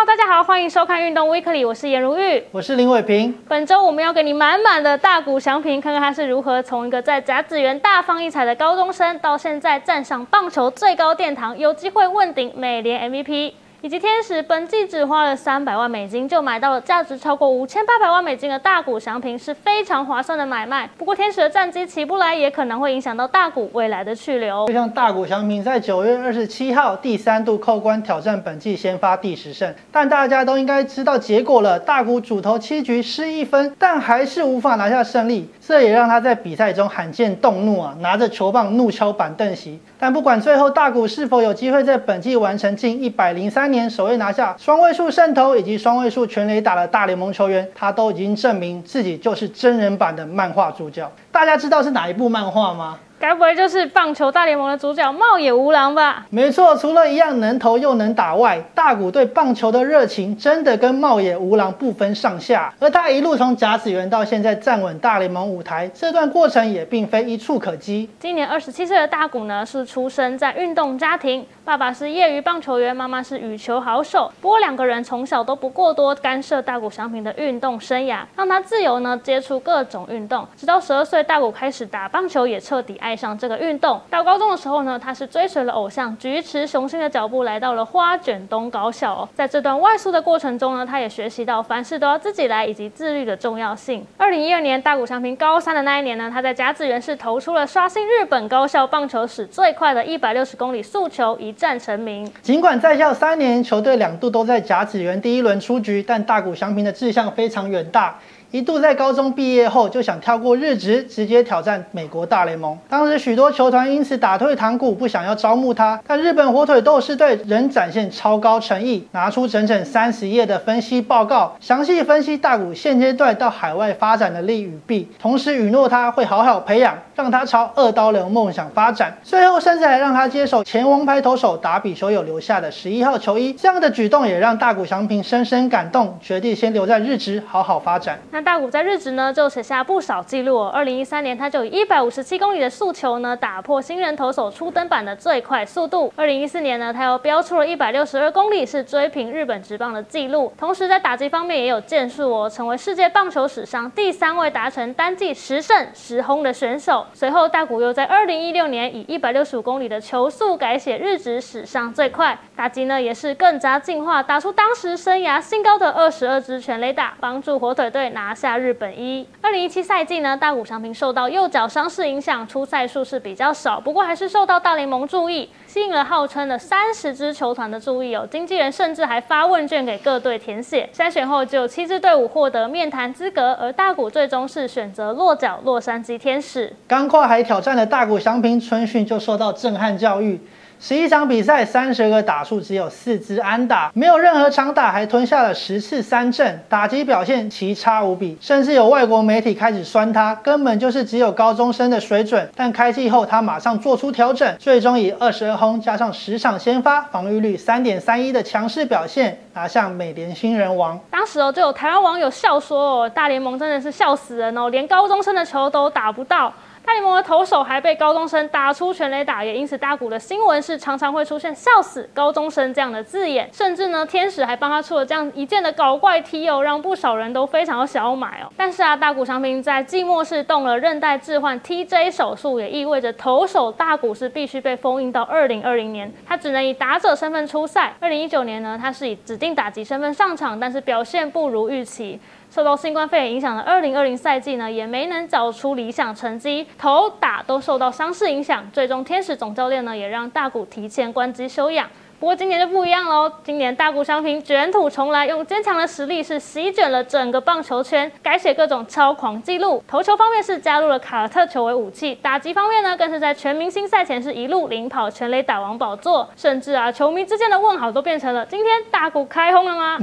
Hello，大家好，欢迎收看运动 Weekly，我是颜如玉，我是林伟平。本周我们要给你满满的大股详评，看看他是如何从一个在甲子园大放异彩的高中生，到现在站上棒球最高殿堂，有机会问鼎美联 MVP。以及天使本季只花了三百万美金就买到了价值超过五千八百万美金的大股祥平，是非常划算的买卖。不过天使的战绩起不来，也可能会影响到大股未来的去留。就像大谷翔平在九月二十七号第三度扣关挑战本季先发第十胜，但大家都应该知道结果了。大谷主投七局失一分，但还是无法拿下胜利，这也让他在比赛中罕见动怒啊，拿着球棒怒敲板凳席。但不管最后大谷是否有机会在本季完成近一百零三。年首位拿下双位数胜投以及双位数全垒打的大联盟球员，他都已经证明自己就是真人版的漫画主角。大家知道是哪一部漫画吗？该不会就是棒球大联盟的主角茂野无郎吧？没错，除了一样能投又能打外，大谷对棒球的热情真的跟茂野无郎不分上下。而他一路从甲子园到现在站稳大联盟舞台，这段过程也并非一触可及。今年二十七岁的大谷呢，是出生在运动家庭，爸爸是业余棒球员，妈妈是羽球好手。不过两个人从小都不过多干涉大谷翔平的运动生涯，让他自由呢接触各种运动。直到十二岁，大谷开始打棒球，也彻底爱。爱上这个运动，到高中的时候呢，他是追随了偶像菊池雄星的脚步，来到了花卷东高校。在这段外宿的过程中呢，他也学习到凡事都要自己来以及自律的重要性。二零一二年大谷翔平高三的那一年呢，他在甲子园是投出了刷新日本高校棒球史最快的一百六十公里速球，一战成名。尽管在校三年，球队两度都在甲子园第一轮出局，但大谷翔平的志向非常远大。一度在高中毕业后就想跳过日职，直接挑战美国大联盟。当时许多球团因此打退堂鼓，不想要招募他。但日本火腿斗士队仍展现超高诚意，拿出整整三十页的分析报告，详细分析大谷现阶段到海外发展的利与弊，同时允诺他会好好培养，让他朝二刀流梦想发展。最后甚至还让他接手前王牌投手达比修有留下的十一号球衣。这样的举动也让大谷翔平深深感动，决定先留在日职好好发展。大谷在日职呢就写下不少记录哦。二零一三年，他就以一百五十七公里的速球呢，打破新人投手初登板的最快速度。二零一四年呢，他又飙出了一百六十二公里，是追平日本职棒的纪录。同时在打击方面也有建树哦，成为世界棒球史上第三位达成单季十胜十轰的选手。随后，大谷又在二零一六年以一百六十五公里的球速改写日职史上最快。打击呢也是更加进化，打出当时生涯新高的二十二支全垒打，帮助火腿队拿拿下日本一。二零一七赛季呢，大谷翔平受到右脚伤势影响，出赛数是比较少，不过还是受到大联盟注意，吸引了号称的三十支球团的注意哦。经纪人甚至还发问卷给各队填写，筛选后只有七支队伍获得面谈资格，而大谷最终是选择落脚洛杉矶天使。刚跨海挑战的大谷翔平春训就受到震撼教育。十一场比赛，三十个打数，只有四支安打，没有任何长打，还吞下了十次三振，打击表现奇差无比，甚至有外国媒体开始酸他，根本就是只有高中生的水准。但开季后，他马上做出调整，最终以二十二轰加上十场先发，防御率三点三一的强势表现，拿下美联新人王。当时哦，就有台湾网友笑说哦，大联盟真的是笑死人哦，连高中生的球都打不到。大联盟的投手还被高中生打出全垒打，也因此大谷的新闻是常常会出现“笑死高中生”这样的字眼，甚至呢，天使还帮他出了这样一件的搞怪 T 哦，让不少人都非常想要买哦。但是啊，大谷翔平在季末是动了韧带置换 TJ 手术，也意味着投手大谷是必须被封印到二零二零年，他只能以打者身份出赛。二零一九年呢，他是以指定打击身份上场，但是表现不如预期。受到新冠肺炎影响的二零二零赛季呢，也没能找出理想成绩，投打都受到伤势影响。最终天使总教练呢，也让大谷提前关机休养。不过今年就不一样喽，今年大谷翔平卷土重来，用坚强的实力是席卷了整个棒球圈，改写各种超狂纪录。投球方面是加入了卡特球为武器，打击方面呢，更是在全明星赛前是一路领跑全垒打王宝座，甚至啊，球迷之间的问号都变成了：今天大谷开轰了吗？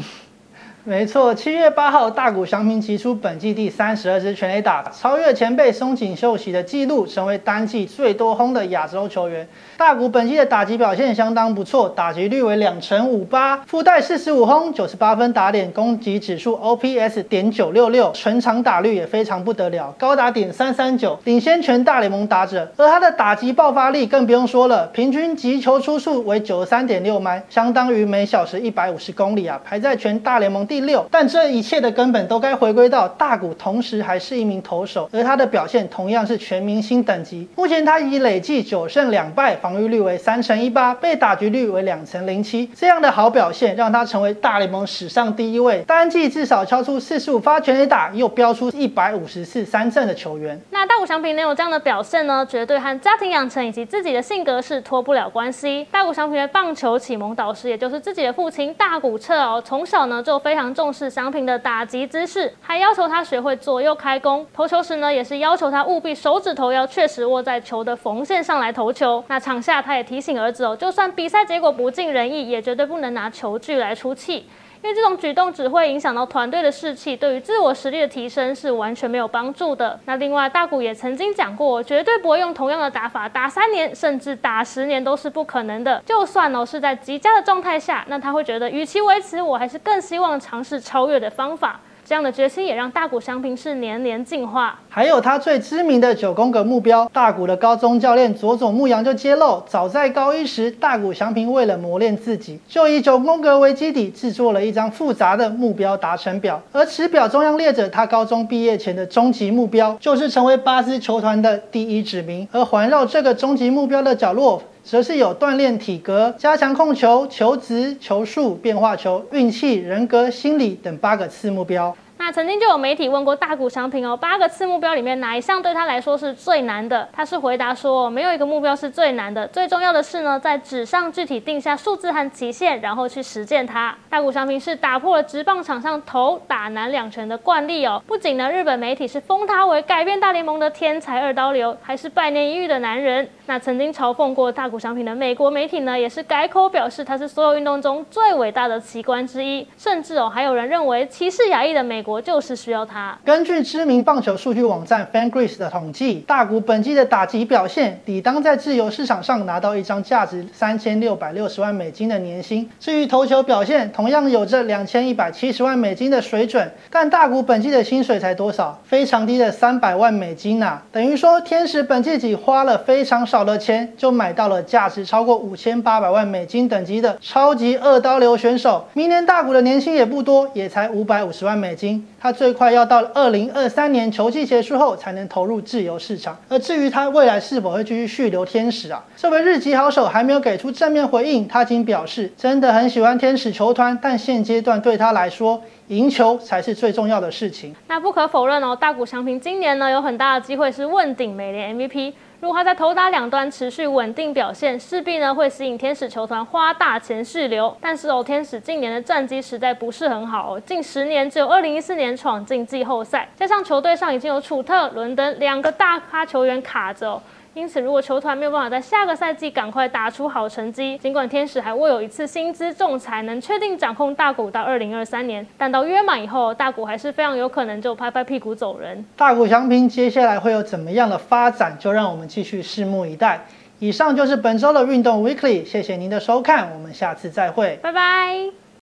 没错，七月八号，大谷翔平击出本季第三十二支全垒打，超越前辈松井秀喜的纪录，成为单季最多轰的亚洲球员。大谷本季的打击表现相当不错，打击率为两成五八，附带四十五轰、九十八分打点，攻击指数 OPS 点九六六，全场打率也非常不得了，高达点三三九，领先全大联盟打者。而他的打击爆发力更不用说了，平均击球出数为九十三点六迈，相当于每小时一百五十公里啊，排在全大联盟第第六。但这一切的根本都该回归到大谷，同时还是一名投手，而他的表现同样是全明星等级。目前他已累计九胜两败。防御率为三成一八，被打局率为两成零七，这样的好表现让他成为大联盟史上第一位单季至少敲出四十五发全垒打，又飙出一百五十次三振的球员。那大谷翔平能有这样的表现呢？绝对和家庭养成以及自己的性格是脱不了关系。大谷翔平的棒球启蒙导师，也就是自己的父亲大谷彻哦，从小呢就非常重视翔平的打击姿势，还要求他学会左右开弓。投球时呢，也是要求他务必手指头要确实握在球的缝线上来投球。那场下，他也提醒儿子哦，就算比赛结果不尽人意，也绝对不能拿球具来出气，因为这种举动只会影响到团队的士气，对于自我实力的提升是完全没有帮助的。那另外，大谷也曾经讲过，绝对不会用同样的打法打三年，甚至打十年都是不可能的。就算哦是在极佳的状态下，那他会觉得，与其维持，我还是更希望尝试超越的方法。这样的决心也让大谷翔平是年年进化。还有他最知名的九宫格目标，大谷的高中教练佐佐木阳就揭露，早在高一时，大谷翔平为了磨练自己，就以九宫格为基底制作了一张复杂的目标达成表，而此表中央列着他高中毕业前的终极目标，就是成为八支球团的第一指名，而环绕这个终极目标的角落。则是有锻炼体格、加强控球、球直、球速、变化球、运气、人格、心理等八个次目标。那曾经就有媒体问过大谷翔平哦，八个次目标里面哪一项对他来说是最难的？他是回答说，没有一个目标是最难的，最重要的是呢，在纸上具体定下数字和期限，然后去实践它。大谷翔平是打破了直棒场上投打难两全的惯例哦，不仅呢，日本媒体是封他为改变大联盟的天才二刀流，还是百年一遇的男人。那曾经嘲讽过大谷翔平的美国媒体呢，也是改口表示他是所有运动中最伟大的奇观之一，甚至哦，还有人认为歧视亚裔的美国就是需要他。根据知名棒球数据网站 FanGraphs 的统计，大谷本季的打击表现，理当在自由市场上拿到一张价值三千六百六十万美金的年薪。至于投球表现，同同样有着两千一百七十万美金的水准，但大谷本季的薪水才多少？非常低的三百万美金呐，等于说天使本季只花了非常少。的钱就买到了价值超过五千八百万美金等级的超级二刀流选手。明年大谷的年薪也不多，也才五百五十万美金。他最快要到二零二三年球季结束后才能投入自由市场。而至于他未来是否会继续续留天使啊？这位日籍好手还没有给出正面回应。他仅表示真的很喜欢天使球团，但现阶段对他来说，赢球才是最重要的事情。那不可否认哦，大谷翔平今年呢有很大的机会是问鼎美联 MVP。如果他在投打两端持续稳定表现，势必呢会吸引天使球团花大钱续留。但是哦，天使近年的战绩实在不是很好哦，近十年只有二零一四年闯进季后赛，加上球队上已经有楚特、伦登两个大咖球员卡着。因此，如果球团没有办法在下个赛季赶快打出好成绩，尽管天使还握有一次薪资仲裁能确定掌控大股到二零二三年，但到约满以后，大股还是非常有可能就拍拍屁股走人。大股翔平接下来会有怎么样的发展，就让我们继续拭目以待。以上就是本周的运动 Weekly，谢谢您的收看，我们下次再会，拜拜。